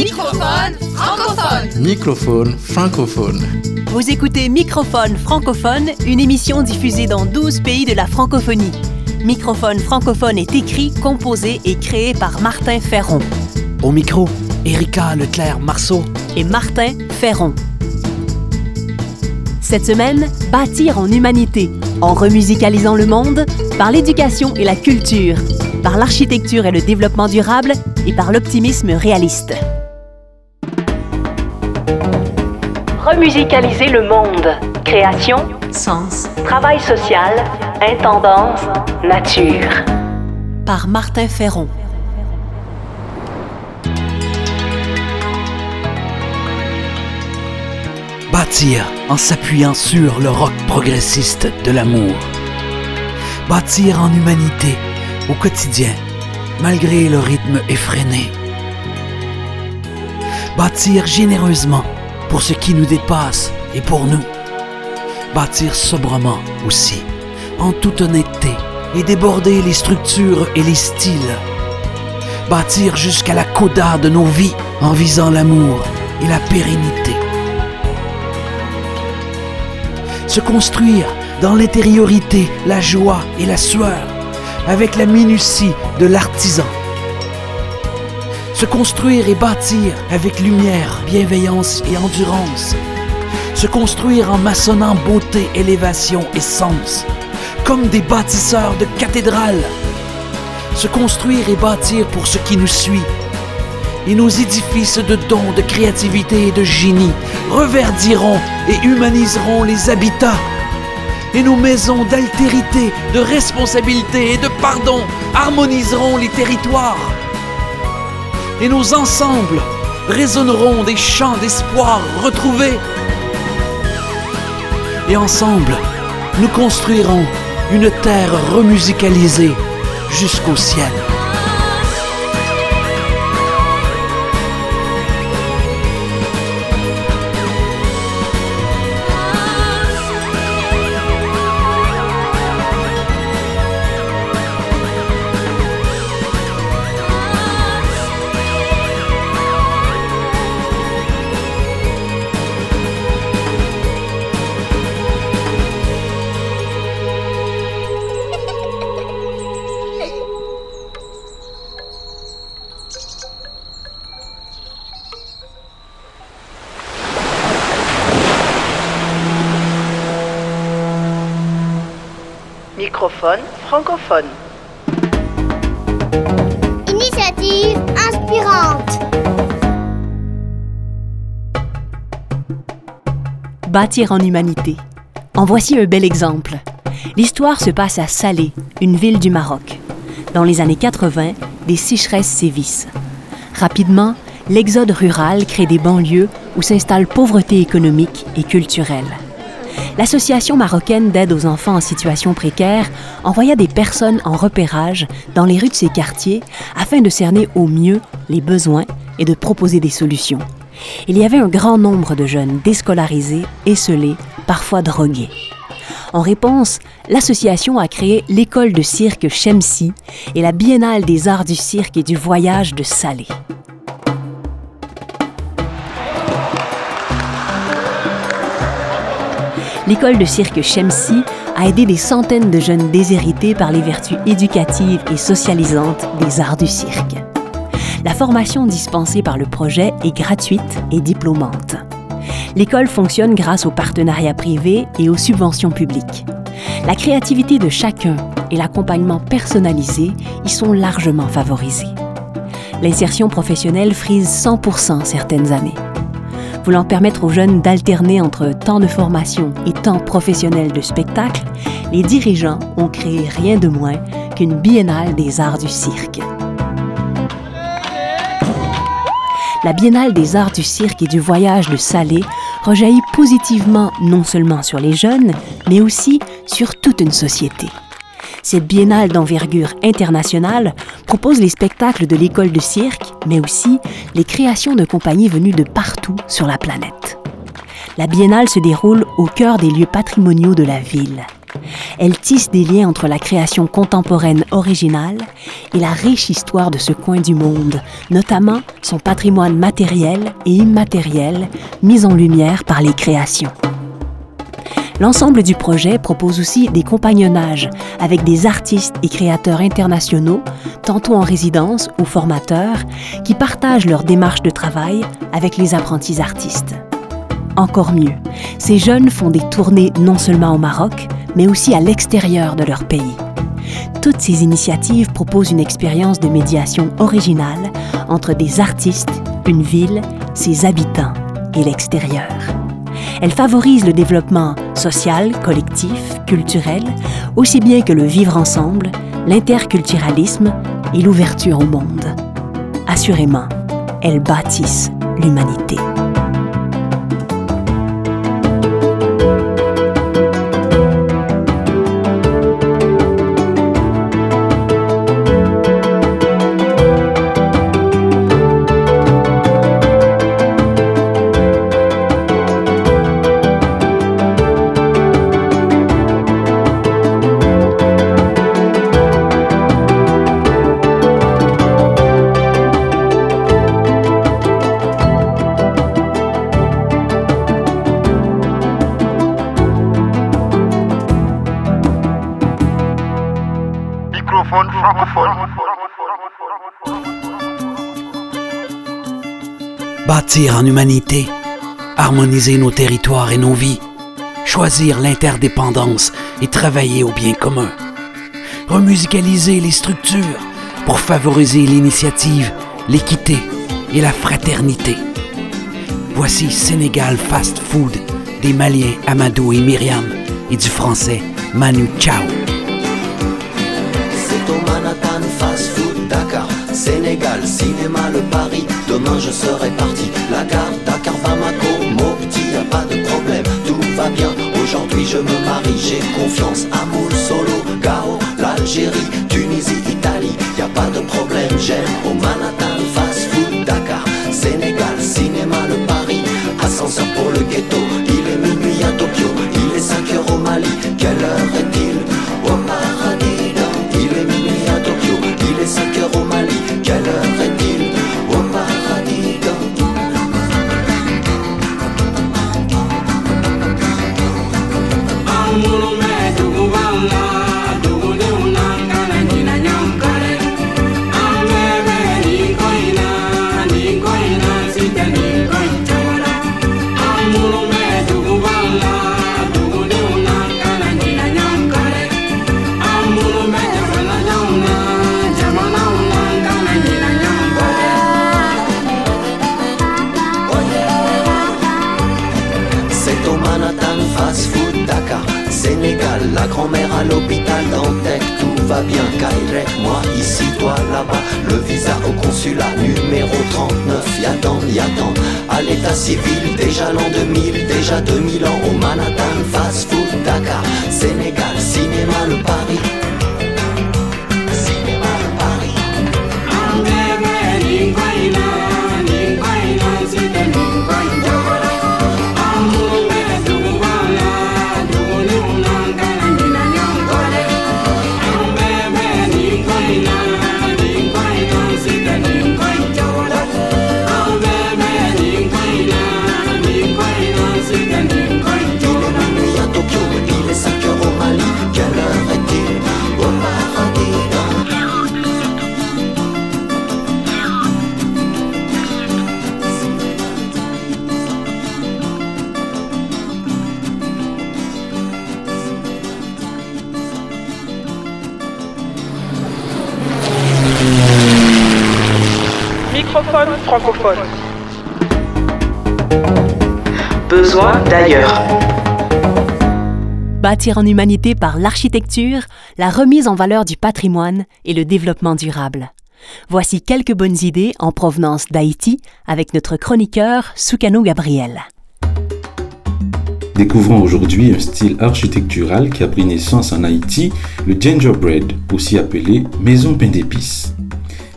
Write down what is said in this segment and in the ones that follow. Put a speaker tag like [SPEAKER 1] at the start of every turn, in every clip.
[SPEAKER 1] Microphone francophone.
[SPEAKER 2] Microphone francophone.
[SPEAKER 3] Vous écoutez Microphone francophone, une émission diffusée dans 12 pays de la francophonie. Microphone francophone est écrit, composé et créé par Martin Ferron
[SPEAKER 4] Au micro, Erika Leclerc-Marceau.
[SPEAKER 3] et Martin Ferron. Cette semaine, bâtir en humanité, en remusicalisant le monde par l'éducation et la culture, par l'architecture et le développement durable et par l'optimisme réaliste. Remusicaliser le monde. Création, sens, travail social, intendance, nature. Par Martin Ferron.
[SPEAKER 4] Bâtir en s'appuyant sur le roc progressiste de l'amour. Bâtir en humanité au quotidien, malgré le rythme effréné. Bâtir généreusement pour ce qui nous dépasse et pour nous. Bâtir sobrement aussi, en toute honnêteté, et déborder les structures et les styles. Bâtir jusqu'à la coda de nos vies en visant l'amour et la pérennité se construire dans l'intériorité, la joie et la sueur, avec la minutie de l'artisan. Se construire et bâtir avec lumière, bienveillance et endurance. Se construire en maçonnant beauté, élévation et sens, comme des bâtisseurs de cathédrales. Se construire et bâtir pour ce qui nous suit. Et nos édifices de dons, de créativité et de génie reverdiront et humaniseront les habitats. Et nos maisons d'altérité, de responsabilité et de pardon harmoniseront les territoires. Et nos ensembles résonneront des chants d'espoir retrouvés. Et ensemble, nous construirons une terre remusicalisée jusqu'au ciel.
[SPEAKER 3] Microphone francophone.
[SPEAKER 5] Initiative inspirante.
[SPEAKER 3] Bâtir en humanité. En voici un bel exemple. L'histoire se passe à Salé, une ville du Maroc. Dans les années 80, des sécheresses sévissent. Rapidement, l'exode rural crée des banlieues où s'installe pauvreté économique et culturelle. L'Association marocaine d'aide aux enfants en situation précaire envoya des personnes en repérage dans les rues de ces quartiers afin de cerner au mieux les besoins et de proposer des solutions. Il y avait un grand nombre de jeunes déscolarisés, esselés, parfois drogués. En réponse, l'association a créé l'école de cirque Chemsi et la Biennale des arts du cirque et du voyage de Salé. L'école de cirque Chemsi a aidé des centaines de jeunes déshérités par les vertus éducatives et socialisantes des arts du cirque. La formation dispensée par le projet est gratuite et diplômante. L'école fonctionne grâce aux partenariats privés et aux subventions publiques. La créativité de chacun et l'accompagnement personnalisé y sont largement favorisés. L'insertion professionnelle frise 100% certaines années. Voulant permettre aux jeunes d'alterner entre temps de formation et temps professionnel de spectacle, les dirigeants ont créé rien de moins qu'une biennale des arts du cirque. La biennale des arts du cirque et du voyage de Salé rejaillit positivement non seulement sur les jeunes, mais aussi sur toute une société. Cette biennale d'envergure internationale propose les spectacles de l'école de cirque, mais aussi les créations de compagnies venues de partout sur la planète. La biennale se déroule au cœur des lieux patrimoniaux de la ville. Elle tisse des liens entre la création contemporaine originale et la riche histoire de ce coin du monde, notamment son patrimoine matériel et immatériel mis en lumière par les créations. L'ensemble du projet propose aussi des compagnonnages avec des artistes et créateurs internationaux, tantôt en résidence ou formateurs, qui partagent leur démarche de travail avec les apprentis artistes. Encore mieux, ces jeunes font des tournées non seulement au Maroc, mais aussi à l'extérieur de leur pays. Toutes ces initiatives proposent une expérience de médiation originale entre des artistes, une ville, ses habitants et l'extérieur. Elle favorise le développement social, collectif, culturel, aussi bien que le vivre ensemble, l'interculturalisme et l'ouverture au monde. Assurément, elles bâtissent l'humanité.
[SPEAKER 4] En humanité, harmoniser nos territoires et nos vies, choisir l'interdépendance et travailler au bien commun. Remusicaliser les structures pour favoriser l'initiative, l'équité et la fraternité. Voici Sénégal Fast Food des Maliens Amadou et Myriam et du français Manu Chao.
[SPEAKER 6] Sénégal, cinéma, le. Je serai parti. La gare, Dakar, Bamako, Mopti, y a pas de problème, tout va bien. Aujourd'hui je me marie, j'ai confiance. Amour, Solo, Gao, l'Algérie, Tunisie, Italie, y a pas de problème. J'aime numéro 39, y'attend, y'attend, à l'état civil, déjà l'an 2000, déjà 2000 ans, au Manhattan, fast food, Dakar, Sénégal, cinéma, le Paris.
[SPEAKER 7] Francophone. Besoin d'ailleurs.
[SPEAKER 3] Bâtir en humanité par l'architecture, la remise en valeur du patrimoine et le développement durable. Voici quelques bonnes idées en provenance d'Haïti avec notre chroniqueur Soukano Gabriel.
[SPEAKER 8] Découvrons aujourd'hui un style architectural qui a pris naissance en Haïti, le gingerbread, aussi appelé maison pain d'épices.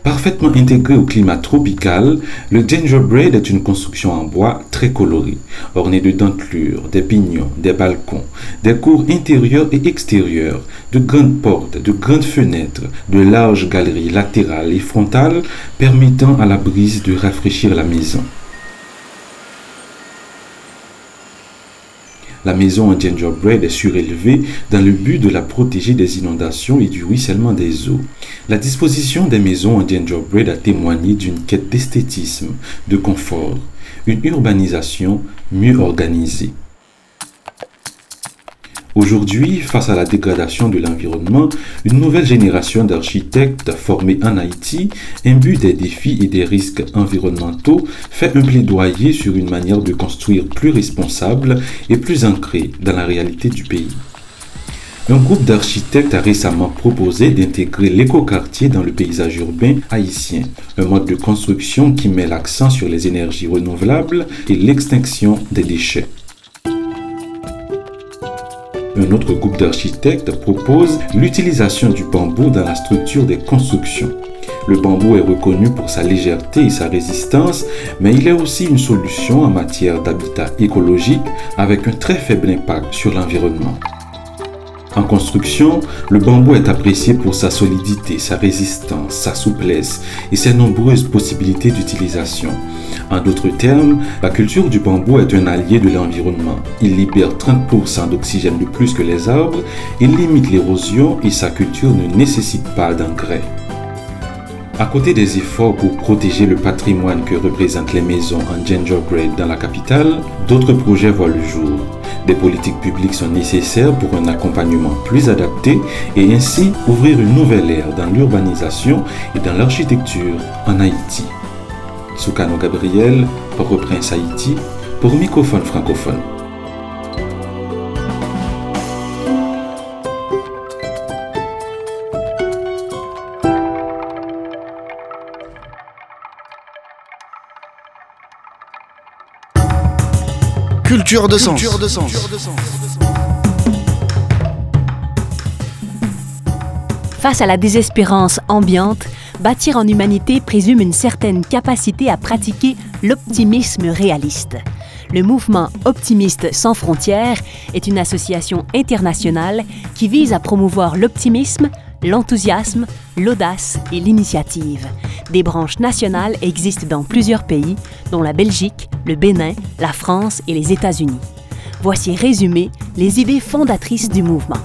[SPEAKER 8] Parfaitement intégré au climat tropical, le gingerbread est une construction en bois très colorée, ornée de dentelures, des pignons, des balcons, des cours intérieurs et extérieurs, de grandes portes, de grandes fenêtres, de larges galeries latérales et frontales permettant à la brise de rafraîchir la maison. La maison en gingerbread est surélevée dans le but de la protéger des inondations et du ruissellement des eaux. La disposition des maisons en gingerbread a témoigné d'une quête d'esthétisme, de confort, une urbanisation mieux organisée. Aujourd'hui, face à la dégradation de l'environnement, une nouvelle génération d'architectes formés en Haïti, imbus des défis et des risques environnementaux, fait un plaidoyer sur une manière de construire plus responsable et plus ancrée dans la réalité du pays. Un groupe d'architectes a récemment proposé d'intégrer l'écoquartier dans le paysage urbain haïtien, un mode de construction qui met l'accent sur les énergies renouvelables et l'extinction des déchets. Un autre groupe d'architectes propose l'utilisation du bambou dans la structure des constructions. Le bambou est reconnu pour sa légèreté et sa résistance, mais il est aussi une solution en matière d'habitat écologique avec un très faible impact sur l'environnement. En construction, le bambou est apprécié pour sa solidité, sa résistance, sa souplesse et ses nombreuses possibilités d'utilisation. En d'autres termes, la culture du bambou est un allié de l'environnement. Il libère 30% d'oxygène de plus que les arbres, il limite l'érosion et sa culture ne nécessite pas d'engrais. À côté des efforts pour protéger le patrimoine que représentent les maisons en gingerbread dans la capitale, d'autres projets voient le jour. Des politiques publiques sont nécessaires pour un accompagnement plus adapté et ainsi ouvrir une nouvelle ère dans l'urbanisation et dans l'architecture en Haïti. Soukano Gabriel, Port-au-Prince Haïti, pour Microphone francophone.
[SPEAKER 9] Culture de sens.
[SPEAKER 3] Face à la désespérance ambiante, bâtir en humanité présume une certaine capacité à pratiquer l'optimisme réaliste. Le mouvement Optimiste sans frontières est une association internationale qui vise à promouvoir l'optimisme, l'enthousiasme, l'audace et l'initiative. Des branches nationales existent dans plusieurs pays, dont la Belgique, le Bénin, la France et les États-Unis. Voici résumées les idées fondatrices du mouvement.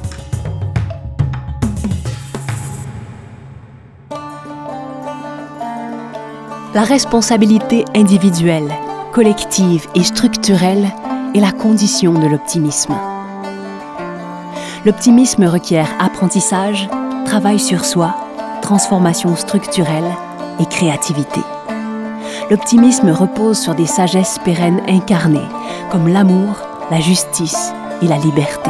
[SPEAKER 3] La responsabilité individuelle, collective et structurelle est la condition de l'optimisme. L'optimisme requiert apprentissage, travail sur soi, transformation structurelle et créativité. L'optimisme repose sur des sagesses pérennes incarnées, comme l'amour, la justice et la liberté.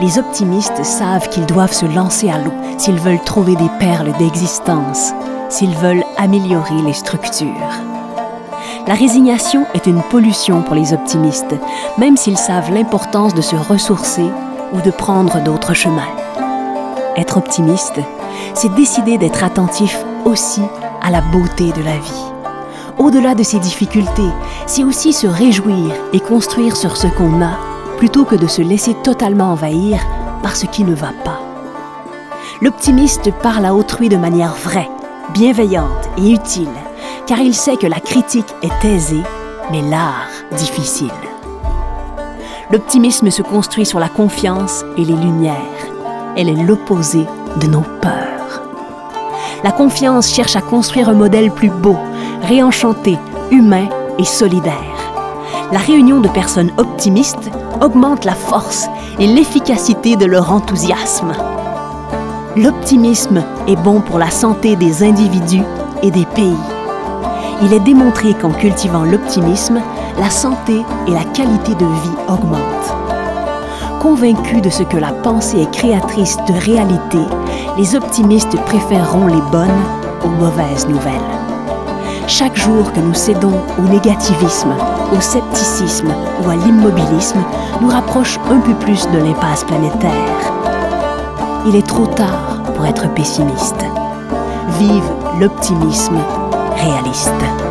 [SPEAKER 3] Les optimistes savent qu'ils doivent se lancer à l'eau s'ils veulent trouver des perles d'existence, s'ils veulent améliorer les structures. La résignation est une pollution pour les optimistes, même s'ils savent l'importance de se ressourcer ou de prendre d'autres chemins. Être optimiste, c'est décider d'être attentif aussi à la beauté de la vie. Au-delà de ses difficultés, c'est aussi se réjouir et construire sur ce qu'on a, plutôt que de se laisser totalement envahir par ce qui ne va pas. L'optimiste parle à autrui de manière vraie, bienveillante et utile, car il sait que la critique est aisée, mais l'art difficile. L'optimisme se construit sur la confiance et les lumières. Elle est l'opposé de nos peurs. La confiance cherche à construire un modèle plus beau, réenchanté, humain et solidaire. La réunion de personnes optimistes augmente la force et l'efficacité de leur enthousiasme. L'optimisme est bon pour la santé des individus et des pays. Il est démontré qu'en cultivant l'optimisme, la santé et la qualité de vie augmentent. Convaincus de ce que la pensée est créatrice de réalité, les optimistes préféreront les bonnes aux mauvaises nouvelles. Chaque jour que nous cédons au négativisme, au scepticisme ou à l'immobilisme nous rapproche un peu plus de l'impasse planétaire. Il est trop tard pour être pessimiste. Vive l'optimisme réaliste.